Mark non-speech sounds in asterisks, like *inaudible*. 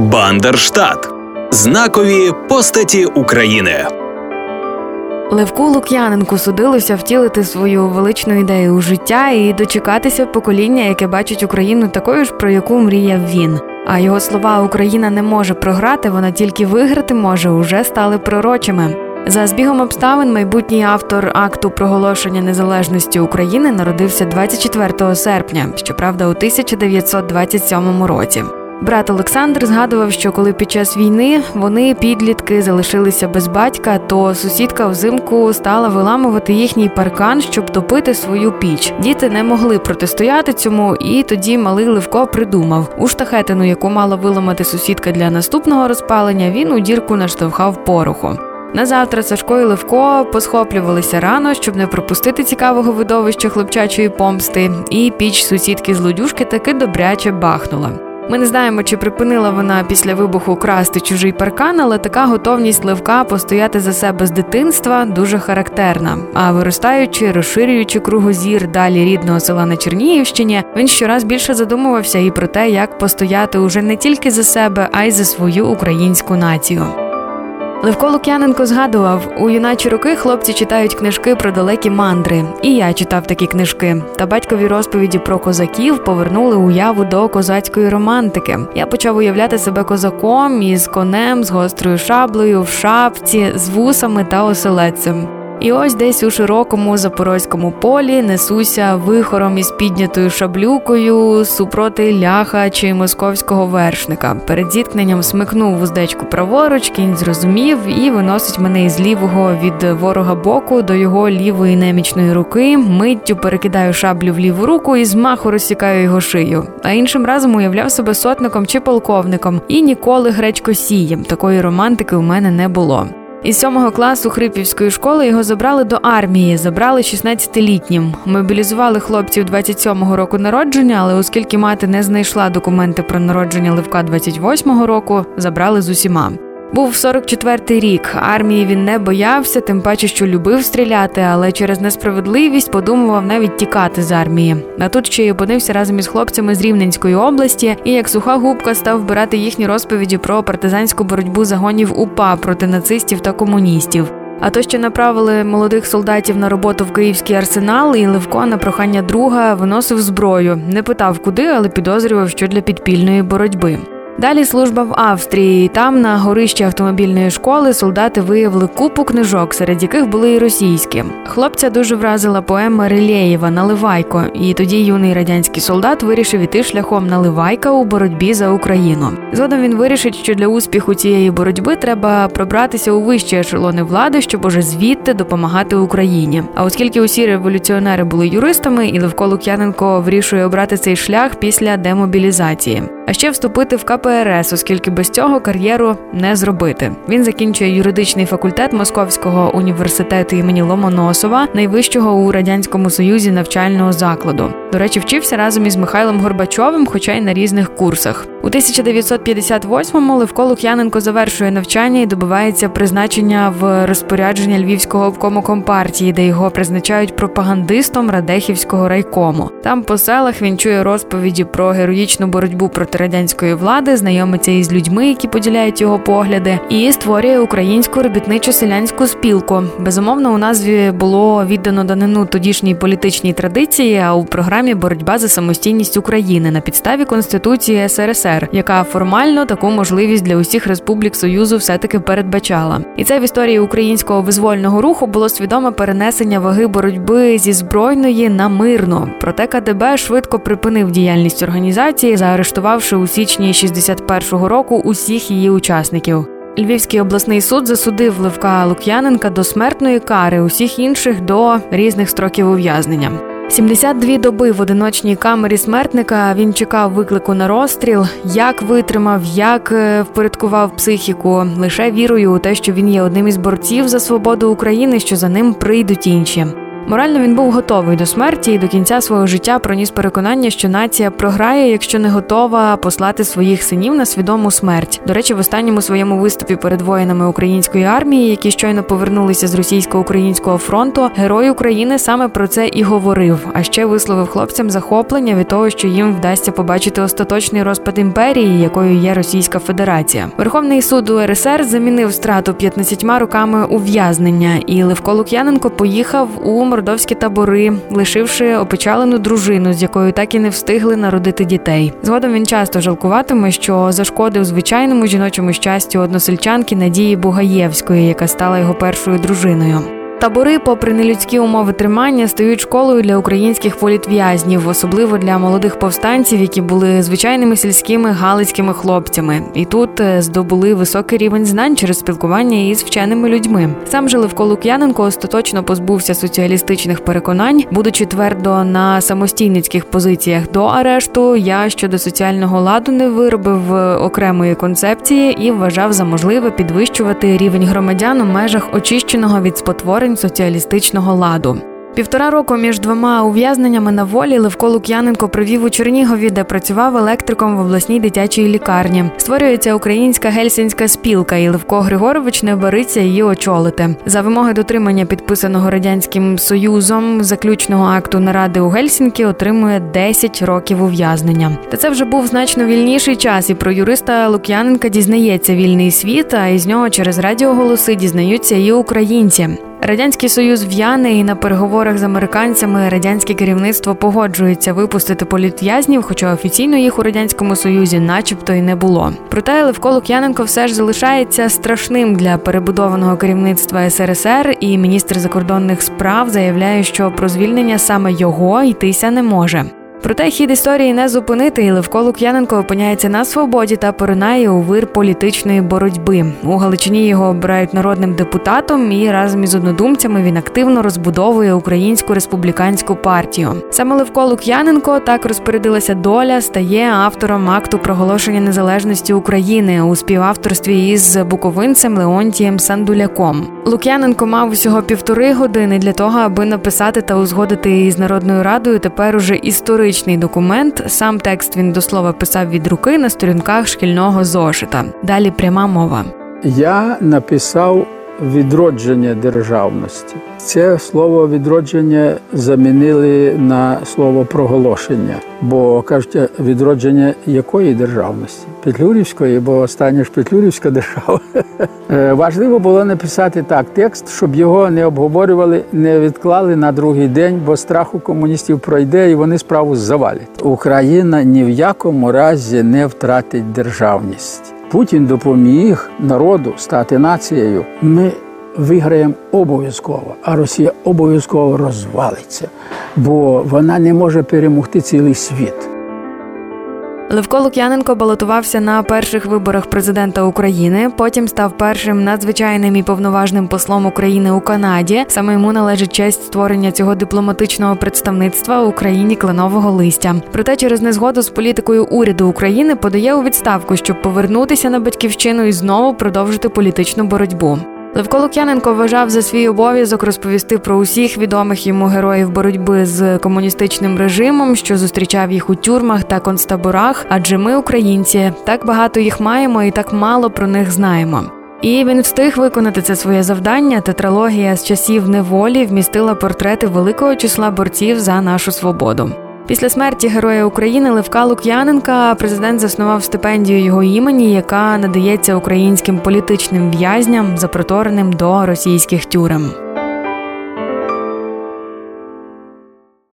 Бандерштат знакові постаті України. Левку Лук'яненку судилося втілити свою величну ідею у життя і дочекатися покоління, яке бачить Україну такою ж, про яку мріяв він. А його слова Україна не може програти, вона тільки виграти може, уже стали пророчими. За збігом обставин майбутній автор акту проголошення незалежності України народився 24 серпня, щоправда, у 1927 році. Брат Олександр згадував, що коли під час війни вони підлітки залишилися без батька, то сусідка взимку стала виламувати їхній паркан, щоб топити свою піч. Діти не могли протистояти цьому, і тоді малий Левко придумав у штахетину, яку мала виламати сусідка для наступного розпалення. Він у дірку наштовхав пороху. На завтра Сашко і Левко посхоплювалися рано, щоб не пропустити цікавого видовища хлопчачої помсти, і піч сусідки злодюшки таки добряче бахнула. Ми не знаємо, чи припинила вона після вибуху красти чужий паркан, але така готовність Левка постояти за себе з дитинства дуже характерна. А виростаючи, розширюючи кругозір далі рідного села на Чернігівщині, він щораз більше задумувався і про те, як постояти уже не тільки за себе, а й за свою українську націю. Левко Лук'яненко згадував, у юначі роки хлопці читають книжки про далекі мандри, і я читав такі книжки. Та батькові розповіді про козаків повернули уяву до козацької романтики. Я почав уявляти себе козаком із конем, з гострою шаблею, в шапці, з вусами та оселедцем. І ось десь у широкому запорозькому полі несуся вихором із піднятою шаблюкою супроти ляха чи московського вершника. Перед зіткненням смикнув вуздечку праворуч, кінь зрозумів і виносить мене із лівого від ворога боку до його лівої немічної руки. Миттю перекидаю шаблю в ліву руку і змаху розсікаю його шию. А іншим разом уявляв себе сотником чи полковником і ніколи гречкосієм. Такої романтики у мене не було. Із сьомого класу Хрипівської школи його забрали до армії, забрали 16-літнім. Мобілізували хлопців 27-го року народження, але оскільки мати не знайшла документи про народження Левка 28-го року, забрали з усіма. Був 44-й рік. Армії він не боявся, тим паче, що любив стріляти, але через несправедливість подумував навіть тікати з армії. А тут ще й опинився разом із хлопцями з Рівненської області, і як суха губка став вбирати їхні розповіді про партизанську боротьбу загонів УПА проти нацистів та комуністів. А то, що направили молодих солдатів на роботу в київський арсенал, і Левко на прохання друга виносив зброю, не питав куди, але підозрював, що для підпільної боротьби. Далі служба в Австрії. Там на горищі автомобільної школи солдати виявили купу книжок, серед яких були і російські. Хлопця дуже вразила поема Релєєва Наливайко, і тоді юний радянський солдат вирішив іти шляхом Наливайка у боротьбі за Україну. Згодом він вирішить, що для успіху цієї боротьби треба пробратися у вищі ешелони влади, щоб уже звідти допомагати Україні. А оскільки усі революціонери були юристами, і Левко Лук'яненко вирішує обрати цей шлях після демобілізації а ще вступити в КПРС, оскільки без цього кар'єру не зробити. Він закінчує юридичний факультет Московського університету імені Ломоносова, найвищого у радянському союзі навчального закладу. До речі, вчився разом із Михайлом Горбачовим, хоча й на різних курсах. У 1958-му Левко Лук'яненко завершує навчання і добивається призначення в розпорядження Львівського обкому компартії, де його призначають пропагандистом Радехівського райкому. Там по селах він чує розповіді про героїчну боротьбу проти радянської влади, знайомиться із людьми, які поділяють його погляди, і створює українську робітничу селянську спілку. Безумовно, у назві було віддано данину тодішній політичній традиції. А у програмі боротьба за самостійність України на підставі конституції СРСР, яка формально таку можливість для усіх республік Союзу все-таки передбачала. І це в історії українського визвольного руху було свідоме перенесення ваги боротьби зі збройної на мирну. Проте КДБ швидко припинив діяльність організації, заарештувавши у січні 61-го року усіх її учасників. Львівський обласний суд засудив Левка Лук'яненка до смертної кари, усіх інших до різних строків ув'язнення. 72 доби в одиночній камері смертника він чекав виклику на розстріл, як витримав, як е, впорядкував психіку, лише вірою у те, що він є одним із борців за свободу України, що за ним прийдуть інші. Морально він був готовий до смерті і до кінця свого життя проніс переконання, що нація програє, якщо не готова послати своїх синів на свідому смерть. До речі, в останньому своєму виступі перед воїнами української армії, які щойно повернулися з російсько-українського фронту, герой України саме про це і говорив. А ще висловив хлопцям захоплення від того, що їм вдасться побачити остаточний розпад імперії, якою є Російська Федерація. Верховний суд УРСР замінив страту 15 роками ув'язнення, і Левко Лук'яненко поїхав у мордовські табори, лишивши опечалену дружину, з якою так і не встигли народити дітей. Згодом він часто жалкуватиме, що зашкодив звичайному жіночому щастю односельчанки Надії Бугаєвської, яка стала його першою дружиною. Табори, попри нелюдські умови тримання, стають школою для українських політв'язнів, особливо для молодих повстанців, які були звичайними сільськими галицькими хлопцями, і тут е, здобули високий рівень знань через спілкування із вченими людьми. Сам же Левко Лук'яненко остаточно позбувся соціалістичних переконань, будучи твердо на самостійницьких позиціях до арешту. Я щодо соціального ладу не виробив е, окремої концепції і вважав за можливе підвищувати рівень громадян у межах очищеного від спотворень соціалістичного ладу. Півтора року між двома ув'язненнями на волі Левко Лук'яненко провів у Чернігові, де працював електриком в обласній дитячій лікарні. Створюється українська гельсінська спілка, і Левко Григорович не бериться її очолити. За вимоги дотримання підписаного радянським союзом заключного акту наради у Гельсінкі отримує 10 років ув'язнення. Та це вже був значно вільніший час. І про юриста Лук'яненка дізнається вільний світ. А із нього через радіоголоси дізнаються і українці. Радянський Союз в'яне і на переговорах з американцями радянське керівництво погоджується випустити політв'язнів, хоча офіційно їх у радянському союзі, начебто, й не було. Проте Левко Лук'яненко все ж залишається страшним для перебудованого керівництва СРСР, і міністр закордонних справ заявляє, що про звільнення саме його йтися не може. Проте хід історії не зупинити, і Левко Лук'яненко опиняється на свободі та поринає у вир політичної боротьби. У Галичині його обирають народним депутатом, і разом із однодумцями він активно розбудовує українську республіканську партію. Саме Левко Лук'яненко так розпорядилася доля, стає автором акту проголошення незалежності України у співавторстві із буковинцем Леонтієм Сандуляком. Лук'яненко мав усього півтори години для того, аби написати та узгодити із народною радою тепер уже історичний документ. Сам текст він до слова писав від руки на сторінках шкільного зошита. Далі пряма мова. Я написав відродження державності. Це слово відродження замінили на слово проголошення, бо кажуть, відродження якої державності? Петлюрівської, бо остання ж Петлюрівська держава. *laughs* Е, важливо було написати так текст, щоб його не обговорювали, не відклали на другий день, бо страх у комуністів пройде і вони справу завалять. Україна ні в якому разі не втратить державність. Путін допоміг народу стати нацією. Ми виграємо обов'язково, а Росія обов'язково розвалиться, бо вона не може перемогти цілий світ. Левко Лук'яненко балотувався на перших виборах президента України. Потім став першим надзвичайним і повноважним послом України у Канаді. Саме йому належить честь створення цього дипломатичного представництва в Україні кленового листя. Проте через незгоду з політикою уряду України подає у відставку, щоб повернутися на батьківщину і знову продовжити політичну боротьбу. Левко Лук'яненко вважав за свій обов'язок розповісти про усіх відомих йому героїв боротьби з комуністичним режимом, що зустрічав їх у тюрмах та концтаборах. Адже ми, українці, так багато їх маємо і так мало про них знаємо. І він встиг виконати це своє завдання. Тетралогія з часів неволі вмістила портрети великого числа борців за нашу свободу. Після смерті Героя України Левка Лук'яненка президент заснував стипендію його імені, яка надається українським політичним в'язням, запротореним до російських тюрем.